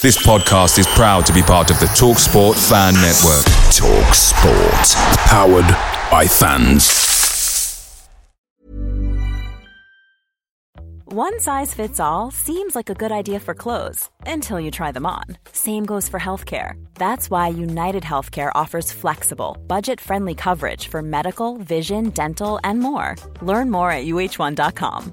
This podcast is proud to be part of the TalkSport Fan Network. TalkSport, powered by fans. One size fits all seems like a good idea for clothes until you try them on. Same goes for healthcare. That's why United Healthcare offers flexible, budget friendly coverage for medical, vision, dental, and more. Learn more at uh1.com.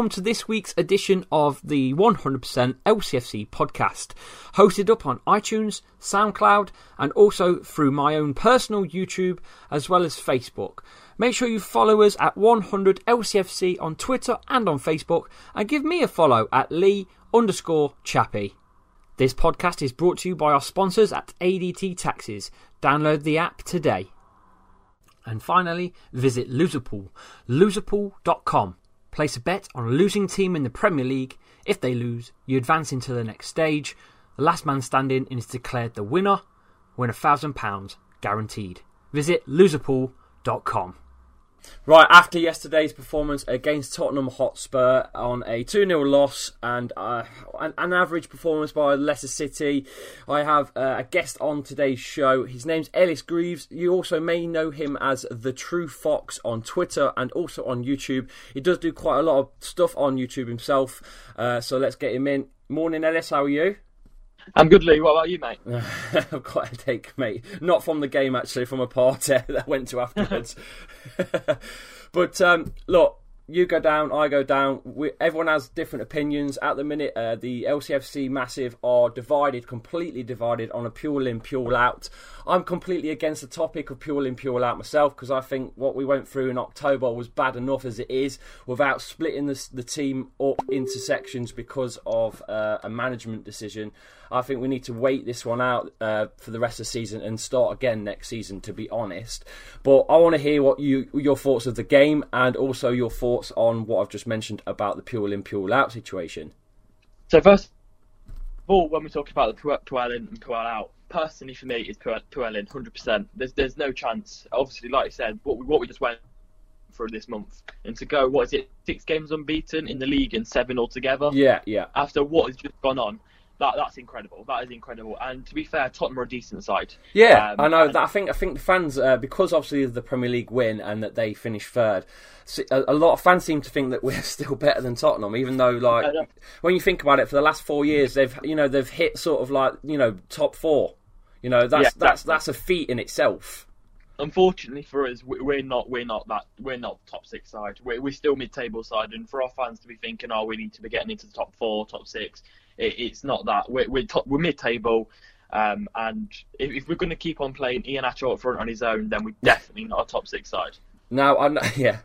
Welcome to this week's edition of the 100% LCFC podcast, hosted up on iTunes, SoundCloud, and also through my own personal YouTube as well as Facebook. Make sure you follow us at 100 LCFC on Twitter and on Facebook, and give me a follow at Lee underscore Chappie. This podcast is brought to you by our sponsors at ADT Taxes. Download the app today. And finally, visit Loserpool, loserpool.com. Place a bet on a losing team in the Premier League. If they lose, you advance into the next stage. The last man standing is declared the winner. Win a thousand pounds guaranteed. Visit loserpool.com. Right, after yesterday's performance against Tottenham Hotspur on a 2 0 loss and uh, an, an, average performance by Leicester City, I have uh, a guest on today's show. His name's Ellis Greaves. You also may know him as The True Fox on Twitter and also on YouTube. He does do quite a lot of stuff on YouTube himself, uh, so let's get him in. Morning, Ellis, how are you? I'm good, Lee. What about you, mate? I've got a take, mate. Not from the game, actually, from a party that I went to afterwards. but um, look, you go down, I go down. We, everyone has different opinions. At the minute, uh, the LCFC Massive are divided, completely divided on a Puel in, Puel out. I'm completely against the topic of Puel in, Puel out myself because I think what we went through in October was bad enough as it is without splitting the, the team up into sections because of uh, a management decision. I think we need to wait this one out uh, for the rest of the season and start again next season. To be honest, but I want to hear what you your thoughts of the game and also your thoughts on what I've just mentioned about the Puel in Puel out situation. So first of all, when we talk about the Puel in and Puel out, personally for me, it's Puel in 100%. There's there's no chance. Obviously, like I said, what we, what we just went through this month, and to go, what is it, six games unbeaten in the league and seven altogether? Yeah, yeah. After what has just gone on, that that's incredible. That is incredible. And to be fair, Tottenham are a decent side. Yeah, um, I know. That, I think I think the fans, uh, because obviously of the Premier League win and that they finished third, a, a, lot of fans seem to think that we're still better than Tottenham. Even though, like, when you think about it, for the last four years, they've you know they've hit sort of like you know top four. You know that's yeah, that's that's a feat in itself unfortunately for us, we're not we're not that we're not top six side. We're, we're still mid table side, and for our fans to be thinking, oh, we need to be getting into the top four, top six, it, it's not that. We're we're, top, we're mid table. Um, and if, if, we're going to keep on playing Ian Iheanacho up front on his own, then we're definitely not a top six side. Now I know, yeah,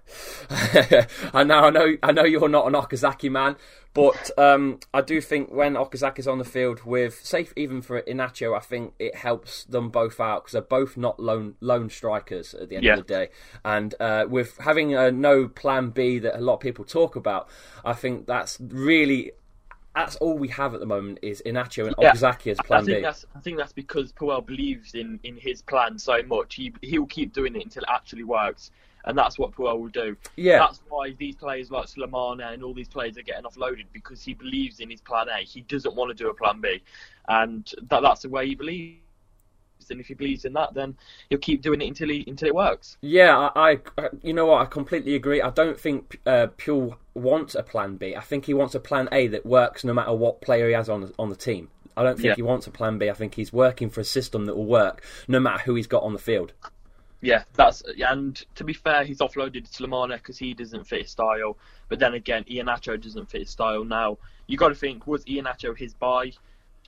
I know, I know, I know you're not an Okazaki man, but um, I do think when Okazaki's on the field with, safe even for Iheanacho, I think it helps them both out because they're both not lone lone strikers at the end yeah. of the day, and uh, with having a no plan B that a lot of people talk about, I think that's really that's all we have at the moment is Iheanacho and Yeah. Okazaki as I plan think B. that's I think that's because Puel believes in, in his plan so much. He he'll keep doing it until it actually works, and that's what Puel will do. Yeah. That's why these players like Slimani and all these players are getting offloaded because he believes in his plan A. He doesn't want to do a plan B, and that that's the way he believes. And if he believes in that, then he'll keep doing it until he until it works. Yeah, I, I, you know what, I completely agree. I don't think uh, Puel wants a plan B. I think he wants a plan A that works no matter what player he has on on the team. I don't think Yeah. he wants a plan B. I think he's working for a system that will work no matter who he's got on the field. Yeah, that's and to be fair, he's offloaded to Slimani because he doesn't fit his style. But then again, Iheanacho doesn't fit his style. Now you got to think: was Iheanacho his buy?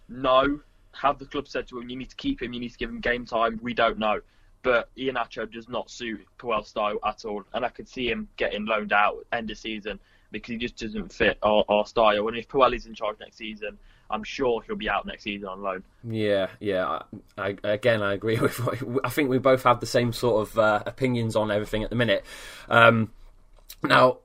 No. Have the club said to him, "You need to keep him. You need to give him game time"? We don't know. But Iheanacho does not suit Puel's style at all, and I could see him getting loaned out end of season because he just doesn't fit our, our style. And if Puel is in charge next season, I'm sure he'll be out next season on loan. Yeah, yeah. I, I, again, I agree with. what- I think we both have the same sort of uh, opinions on everything at the minute. Um, now,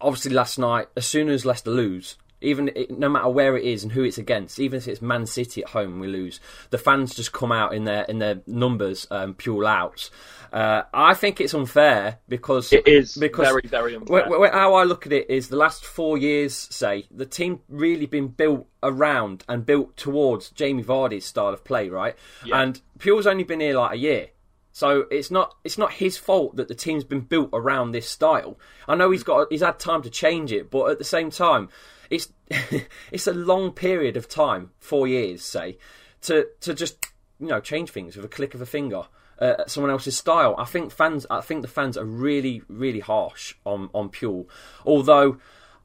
obviously, last night, as soon as Leicester lose, even no matter where it is and who it's against, even if it's Man City at home, we lose. The fans just come out in their in their numbers, um, Puel out. Uh, I think it's unfair because It is because very, very unfair. Wh- wh- how I look at it is the last four years, say, the team really been built around and built towards Jamie Vardy's style of play, right? Yeah. And Puel's only been here like a year. So it's not it's not his fault that the team's been built around this style. I know he's got he's had time to change it, but at the same time, it's a long period of time, four years, say, to to just you know change things with a click of a finger. Uh, someone else's style. I think fans. I think the fans are really, really harsh on on Puel. Although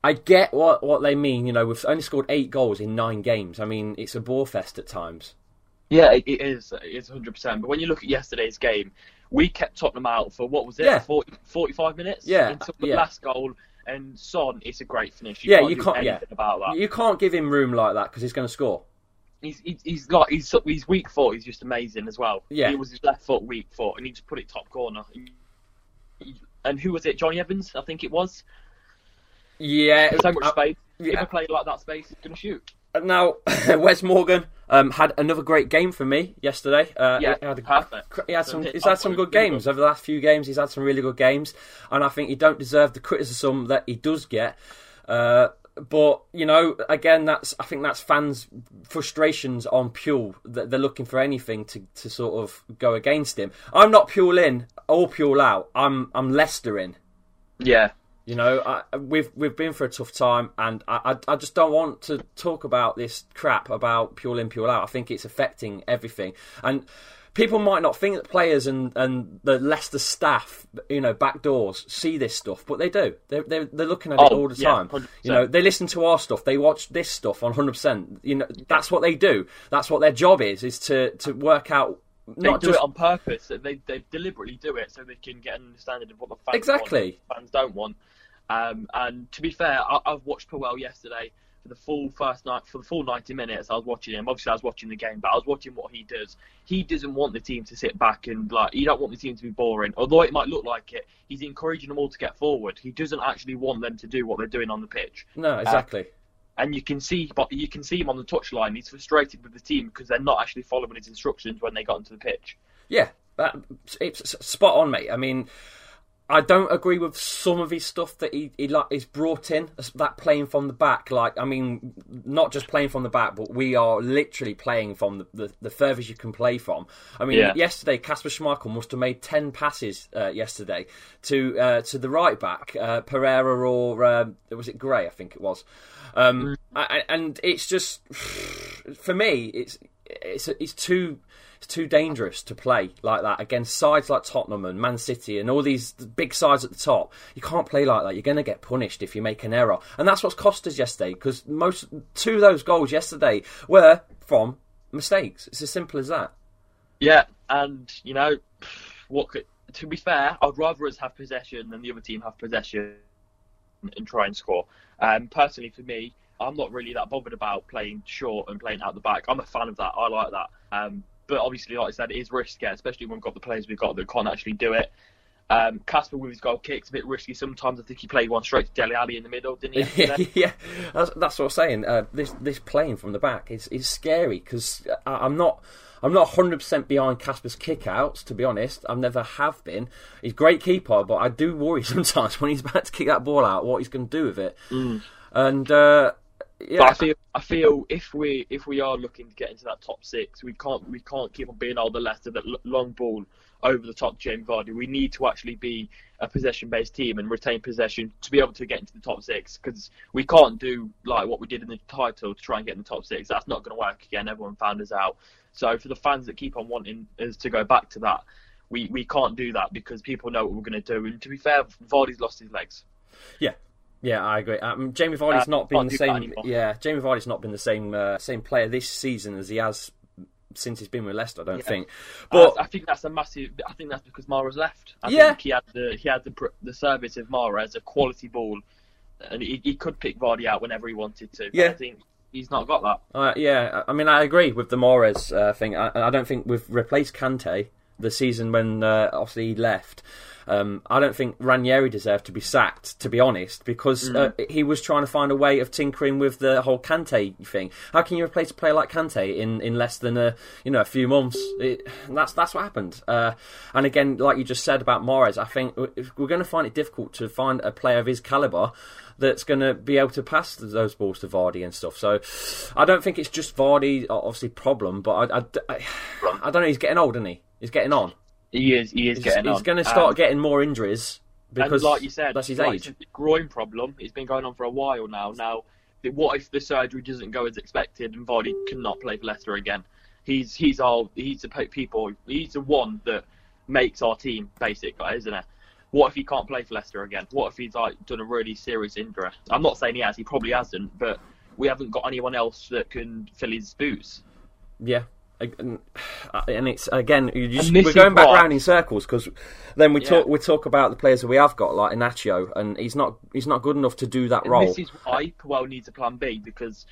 I get what what they mean. You know, we've only scored eight goals in nine games. I mean, it's a bore fest at times. Yeah, it, it is. It's 100%. But when you look at yesterday's game, we kept Tottenham out for what was it? Yeah. 40, 45 minutes? Yeah, Until the yeah. last goal. And Son, it's a great finish. You yeah, can't you can't. anything Yeah, about that. you can't give him room like that because he's going to score. He's, he's, he's got he's weak foot. He's just amazing as well. Yeah. He was his left foot weak foot, and he just put it top corner. And who was it? Jonny Evans, I think it was. Yeah, So much space. If I a player like that space, he's going to shoot. Now, Wes Morgan um, had another great game for me yesterday. Uh, Yeah, he had a-. He had some. He's had some good games over the last few games. He's had some really good games, and I think he don't deserve the criticism that he does get. Uh, but you know, again, that's I think that's fans' frustrations on Puel that they're looking for anything to, to sort of go against him. I'm not Puel in or Puel out. I'm I'm Leicester in. Yeah. You know, I, we've we've been for a tough time, and I, I I just don't want to talk about this crap about Puel in, Puel out. I think it's affecting everything, and people might not think that players and, and the Leicester staff, you know, back doors see this stuff, but they do. They're they're, they're looking at it Oh, all the yeah, time. 100%. You know, they listen to our stuff. They watch this stuff on hundred percent. You know, that's what they do. That's what their job is: is to to work out. They Not do just it on purpose. They they deliberately do it so they can get an understanding of what the fans Exactly. want, fans don't want. Um, and to be fair, I, I've watched Puel yesterday for the full first night for the full ninety minutes. I was watching him. Obviously, I was watching the game, but I was watching what he does. He doesn't want the team to sit back and like. He don't want the team to be boring. Although it might look like it, he's encouraging them all to get forward. He doesn't actually want them to do what they're doing on the pitch. no, exactly. And you can see, but you can see him on the touchline. He's frustrated with the team because they're not actually following his instructions when they got into the pitch. Yeah, that, it's spot on, mate. I mean, I don't agree with some of his stuff that he, he like is brought in. That playing from the back, like I mean, not just playing from the back, but we are literally playing from the, the, the furthest you can play from. I mean, Yeah. yesterday Kasper Schmeichel must have made ten passes uh, yesterday to uh, to the right back, uh, Pereira or um, was it Gray? I think it was. Um, I- and it's just for me, it's it's it's too it's too dangerous to play like that against sides like Tottenham and Man City and all these big sides at the top. You can't play like that. You're going to get punished if you make an error, and that's what's cost us yesterday. Because most two of those goals yesterday were from mistakes. It's as simple as that. Yeah, and you know, what could, to be fair, I'd rather us have possession than the other team have possession and try and score. Um, personally, for me, I'm not really that bothered about playing short and playing out the back. I'm a fan of that. I like that. Um, but obviously, like I said, it is risky, especially when we've got the players we've got that can't actually do it. Um, Kasper with his goal kicks a bit risky sometimes. I think he played one straight to Dele Alli in the middle, didn't he? yeah, that's, that's what I'm saying. Uh, this this playing from the back is is scary because I'm not. I'm not 100% behind Kasper's kickouts, to be honest. I never have been. He's a great keeper, but I do worry sometimes when he's about to kick that ball out, what he's going to do with it. And uh, yeah, But I feel I feel if we if we are looking to get into that top six, we can't we can't keep on being all the Leicester that long ball over the top James Vardy. We need to actually be a possession based team and retain possession to be able to get into the top six because we can't do like what we did in the title to try and get in the top six. That's not going to work again. Everyone found us out. So for the fans that keep on wanting us to go back to that, we, we can't do that because people know what we're going to do. And to be fair, Vardy's lost his legs. Yeah, yeah, I agree. Um, Jamie Vardy's Uh, not been the same. Yeah, Jamie Vardy's not been the same uh, same player this season as he has since he's been with Leicester. I don't Yeah. think. But But I think that's a massive. I think that's because Mahrez left. I Yeah. think he had the he had the the service of Mara as a quality ball, and he, he could pick Vardy out whenever he wanted to. Yeah. I think he's not got that. uh, yeah, I mean, I agree with the Mahrez uh, thing. I, I don't think we've replaced Kante the season when uh, obviously he left. Um, I don't think Ranieri deserved to be sacked, to be honest, because uh, he was trying to find a way of tinkering with the whole Kante thing. How can you replace a player like Kante in, in less than a you know a few months? It, that's that's what happened. Uh, and again, like you just said about Mahrez, I think we're going to find it difficult to find a player of his caliber that's going to be able to pass those balls to Vardy and stuff. So I don't think it's just Vardy, obviously problem, but I, I, I, I don't know. He's getting old, isn't he? He's getting on. He is. He is He's, getting he's going to start Um, getting more injuries because, like you said, that's his like age. groin problem. It's been going on for a while now. Now, what if the surgery doesn't go as expected and Vardy cannot play for Leicester again? He's he's our he's the people. He's the one that makes our team basically, isn't it? What if he can't play for Leicester again? What if he's like done a really serious injury? I'm not saying he has. He probably hasn't, but we haven't got anyone else that can fill his boots. Yeah. And and it's again, you just, And we're going back why- round in circles because then we Yeah. talk we talk about the players that we have got like Iheanacho, and he's not he's not good enough to do that And role. This is why Puel needs a plan B because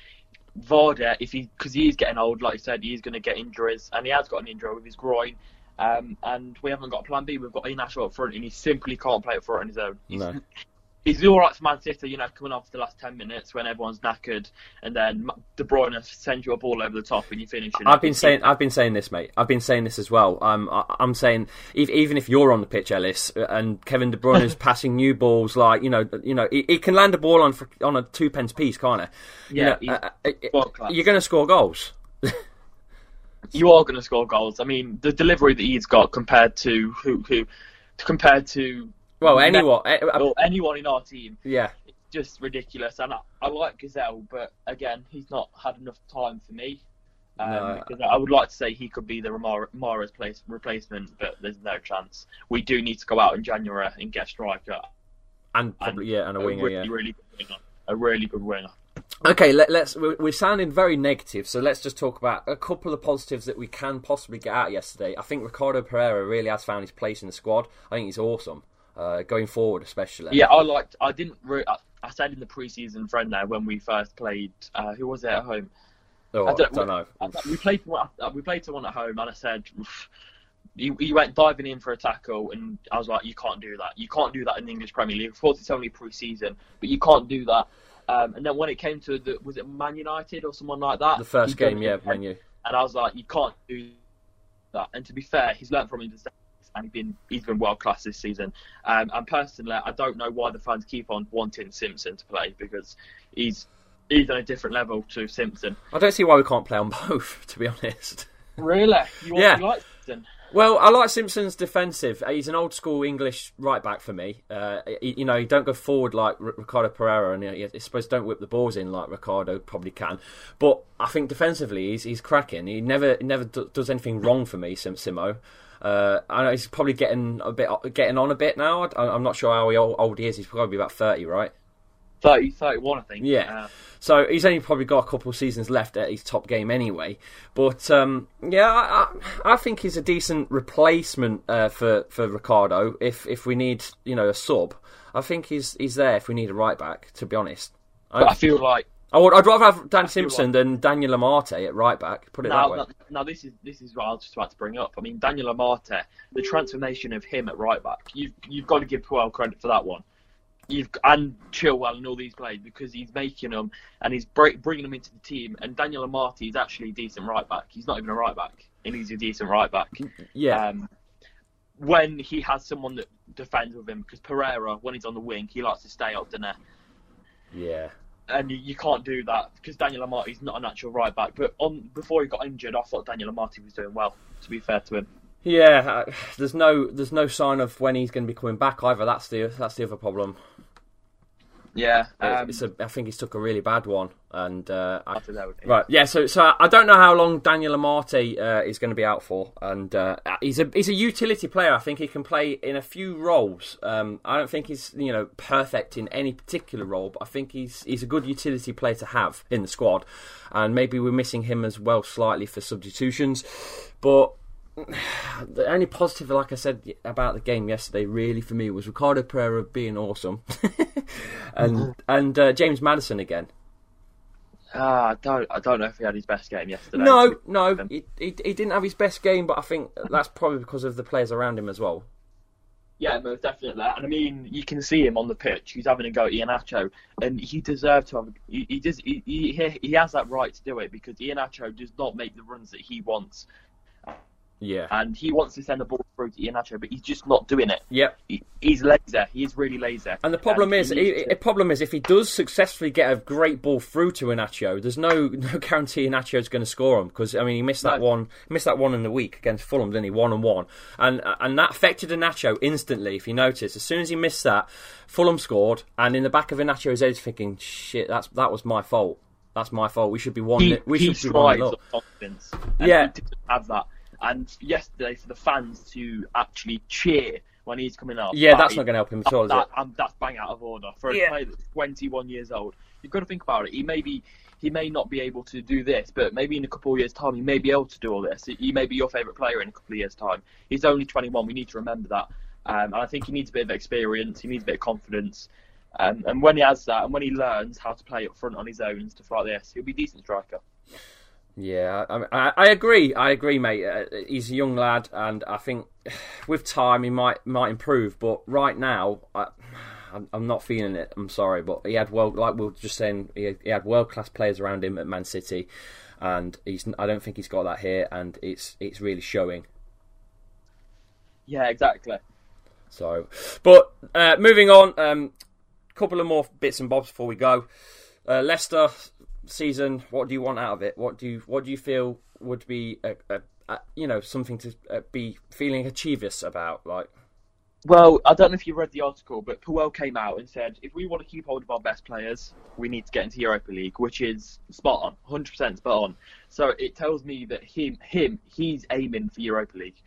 Vardy, if he because he is getting old, like I said, he's going to get injuries, and he has got an injury with his groin. Um, and we haven't got a plan B. We've got Iheanacho up front, and he simply can't play up front on his own. He's, No. he's all right for Man City, you know, coming off the last ten minutes when everyone's knackered, and then De Bruyne sends you a ball over the top and you finish. it. I've been saying I've been saying this, mate. I've been saying this as well. Um, I, I'm saying if, even if you're on the pitch, Ellis, and Kevin De Bruyne is passing new balls, like you know, you know, he, he can land a ball on for, on a two pence piece, can't he? You Yeah, know, uh, uh, you're going to score goals. you are going to score goals. I mean, the delivery that he's got compared to who who compared to Well, anyone, eh, uh, anyone in our team yeah, it's just ridiculous. And I, I like Ghezzal, but again, he's not had enough time for me. Um, No. because I would like to say he could be the Mahrez place, replacement, but there's no chance. We do need to go out in January and get a striker. and probably yeah, and a winger, really, yeah. really good winger. A really good winger. Okay, let, let's. We're, we're sounding very negative, so let's just talk about a couple of positives that we can possibly get out yesterday. I think Ricardo Pereira really has found his place in the squad. I think he's awesome, uh, going forward especially. Yeah, I liked. I didn't. Re- I, I said in the preseason friend there when we first played. Uh, who was it at home? Oh, I I don't- don't, know. I- We played uh, We played someone at home, and I said, he went diving in for a tackle, and I was like, you can't do that. You can't do that in the English Premier League. Of course, it's only pre-season, but you can't do that. Um, and then when it came to the, was it Man United or someone like that? The first game, yeah, again. menu. And I was like, you can't do that. And to be fair, he's learned from mistakes, and he's been he's been world class this season. Um, and personally, I don't know why the fans keep on wanting Simpson to play because he's he's on a different level to Simpson. I don't see why we can't play on both, to be honest. Really? You, Yeah. you like Well, I like Simpson's defensive. He's an old school English right back for me. Uh, he- you know, he don't go forward like R- Ricardo Pereira, and he, I suppose don't whip the balls in like Ricardo probably can. But I think defensively, he's he's cracking. He never never d- does anything wrong for me, Sim- Simo. Uh, I know he's probably getting a bit getting on a bit now. I, I'm not sure how old, old he is. He's probably about thirty, right? 30, 31, I think. Yeah. Uh, So he's only probably got a couple of seasons left at his top game anyway. But um, yeah, I, I I think he's a decent replacement uh, for for Ricardo. If if we need you know a sub, I think he's he's there if we need a right back. To be honest, but I feel like I would, I'd rather have Dan Simpson than Daniel Amartey at right back. Put it now, that way. now, now this is this is what I was just about to bring up. I mean, Daniel Amartey, the transformation of him at right back, you've you've got to give Puel credit for that one. You've and Chilwell and all these players because he's making them and he's break, bringing them into the team. And Daniel Amartey is actually a decent right back. He's not even a right back, and he's a decent right back. yeah. Um, when he has someone that defends with him, because Pereira, when he's on the wing, he likes to stay up net yeah. And you, you can't do that because Daniel Amartey is not a natural right back. But on before he got injured, I thought Daniel Amartey was doing well. To be fair to him, Yeah, uh, there's no there's no sign of when he's going to be coming back either. That's the that's the other problem. Yeah. Um, it's a, I think he's took a really bad one, and uh, I, I don't know. right, yeah. So so I don't know how long Daniel Amartey uh, is going to be out for, and uh, he's a he's a utility player. I think he can play in a few roles. Um, I don't think he's you know perfect in any particular role, but I think he's he's a good utility player to have in the squad, and maybe we're missing him as well slightly for substitutions, but the only positive, like I said about the game yesterday, really for me was Ricardo Pereira being awesome, and and uh, James Maddison again. Ah, I don't. I don't know if he had his best game yesterday. No, no, Um, he, he he didn't have his best game, but I think that's probably because of the players around him as well. Yeah, most definitely. And I mean, you can see him on the pitch. He's having a go at Iheanacho, and he deserved to have. He, he does. He, he he has that right to do it because Iheanacho does not make the runs that he wants, Yeah. and he wants to send the ball through to Iheanacho, but he's just not doing it. Yep. He, he's lazy. He is really lazy. And the problem he is, to- the problem is, if he does successfully get a great ball through to Iheanacho, there's no no guarantee Iheanacho's going to score him because I mean he missed that No. one, missed that one in the week against Fulham, didn't he? One and one, and and that affected Iheanacho instantly. If you notice, as soon as he missed that, Fulham scored, and in the back of Iheanacho's head, he's thinking, "Shit, that's that was my fault. That's my fault. We should be one. he, we should be one. confidence. Yeah. have that. And yesterday, for the fans to actually cheer when he's coming out. Yeah, that that's is- not going to help him at all, is that, it? um, that's bang out of order for a Yeah. player that's 21 years old. You've got to think about it. He may be, he may not be able to do this, but maybe in a couple of years' time, he may be able to do all this. He may be your favourite player in a couple of years' time. He's only 21. We need to remember that. Um, and I think he needs a bit of experience. He needs a bit of confidence. Um, and when he has that, and when he learns how to play up front on his own and stuff like this, he'll be a decent striker. Yeah, I, I, I agree. I agree, mate. Uh, he's a young lad, and I think with time he might might improve. But right now, I, I'm, I'm not feeling it. I'm sorry, but he had well, like we were just saying, he, he had world class players around him at Man City, and he's. I don't think he's got that here, and it's it's really showing. Yeah, exactly. So, but uh, moving on, um, couple of more bits and bobs before we go. Uh, Leicester season. What do you want out of it? What do you What do you feel would be a, a, a you know something to uh, be feeling achievious about? Like, Well, I don't know if you read the article, but Puel came out and said if we want to keep hold of our best players, we need to get into Europa League, which is spot on, 100% spot on. So it tells me that him, him, he's aiming for Europa League.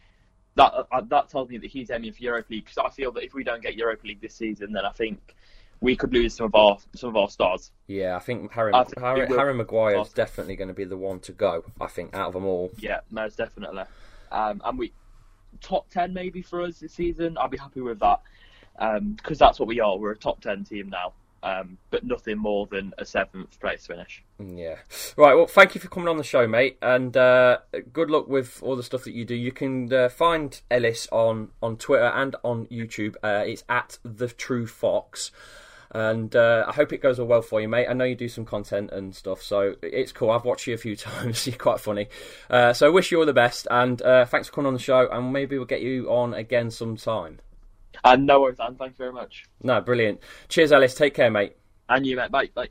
That uh, that tells me that he's aiming for Europa League because I feel that if we don't get Europa League this season, then I think we could lose some of our some of our stars. yeah, I think Harry I think Harry. Harry Maguire is definitely going to be the one to go. I think out of them all. Yeah, most definitely. Um, and we top ten maybe for us this season. I'll be happy with that because that's what we are. We're a top ten team now, um, but nothing more than a seventh place finish. Yeah. Right. Well, thank you for coming on the show, mate, and uh, good luck with all the stuff that you do. You can uh, find Ellis on on Twitter and on YouTube. Uh, it's at the True Fox. And uh, I hope it goes all well for you, mate. I know you do some content and stuff, so it's cool. I've watched you a few times. You're quite funny. Uh, so I wish you all the best, and uh, thanks for coming on the show. And maybe we'll get you on again sometime. And no worries, Dan. Thank you very much. No, brilliant. Cheers, Ellis. Take care, mate. And you, mate. Bye. Bye.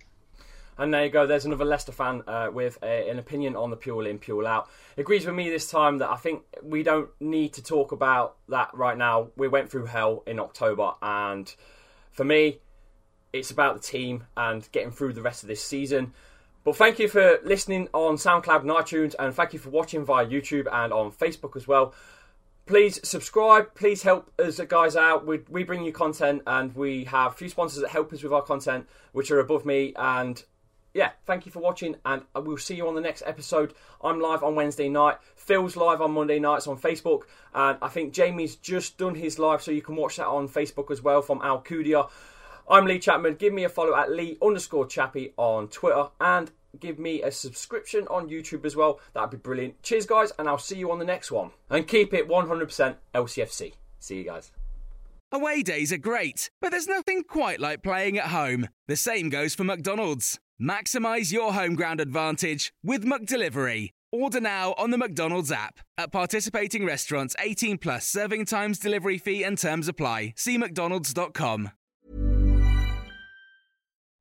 And there you go. There's another Leicester fan uh, with a, an opinion on the Puel in, Puel out. Agrees with me this time that I think we don't need to talk about that right now. We went through hell in October, and for me, it's about the team and getting through the rest of this season. But thank you for listening on SoundCloud and iTunes, and thank you for watching via YouTube and on Facebook as well. Please subscribe. Please help us guys out. We, we bring you content, and we have a few sponsors that help us with our content, which are above me. And yeah, thank you for watching, and we'll see you on the next episode. I'm live on Wednesday night. Phil's live on Monday nights on Facebook, and I think Jamie's just done his live, so you can watch that on Facebook as well from Al Alcudia. I'm Lee Chapman. Give me a follow at Lee underscore Chappy on Twitter and give me a subscription on YouTube as well. That'd be brilliant. Cheers, guys, and I'll see you on the next one. And keep it 100% LCFC. See you guys. Away days are great, but there's nothing quite like playing at home. The same goes for McDonald's. Maximise your home ground advantage with McDelivery. Order now on the McDonald's app. At participating restaurants, 18 plus serving times, delivery fee, and terms apply. See McDonald's.com.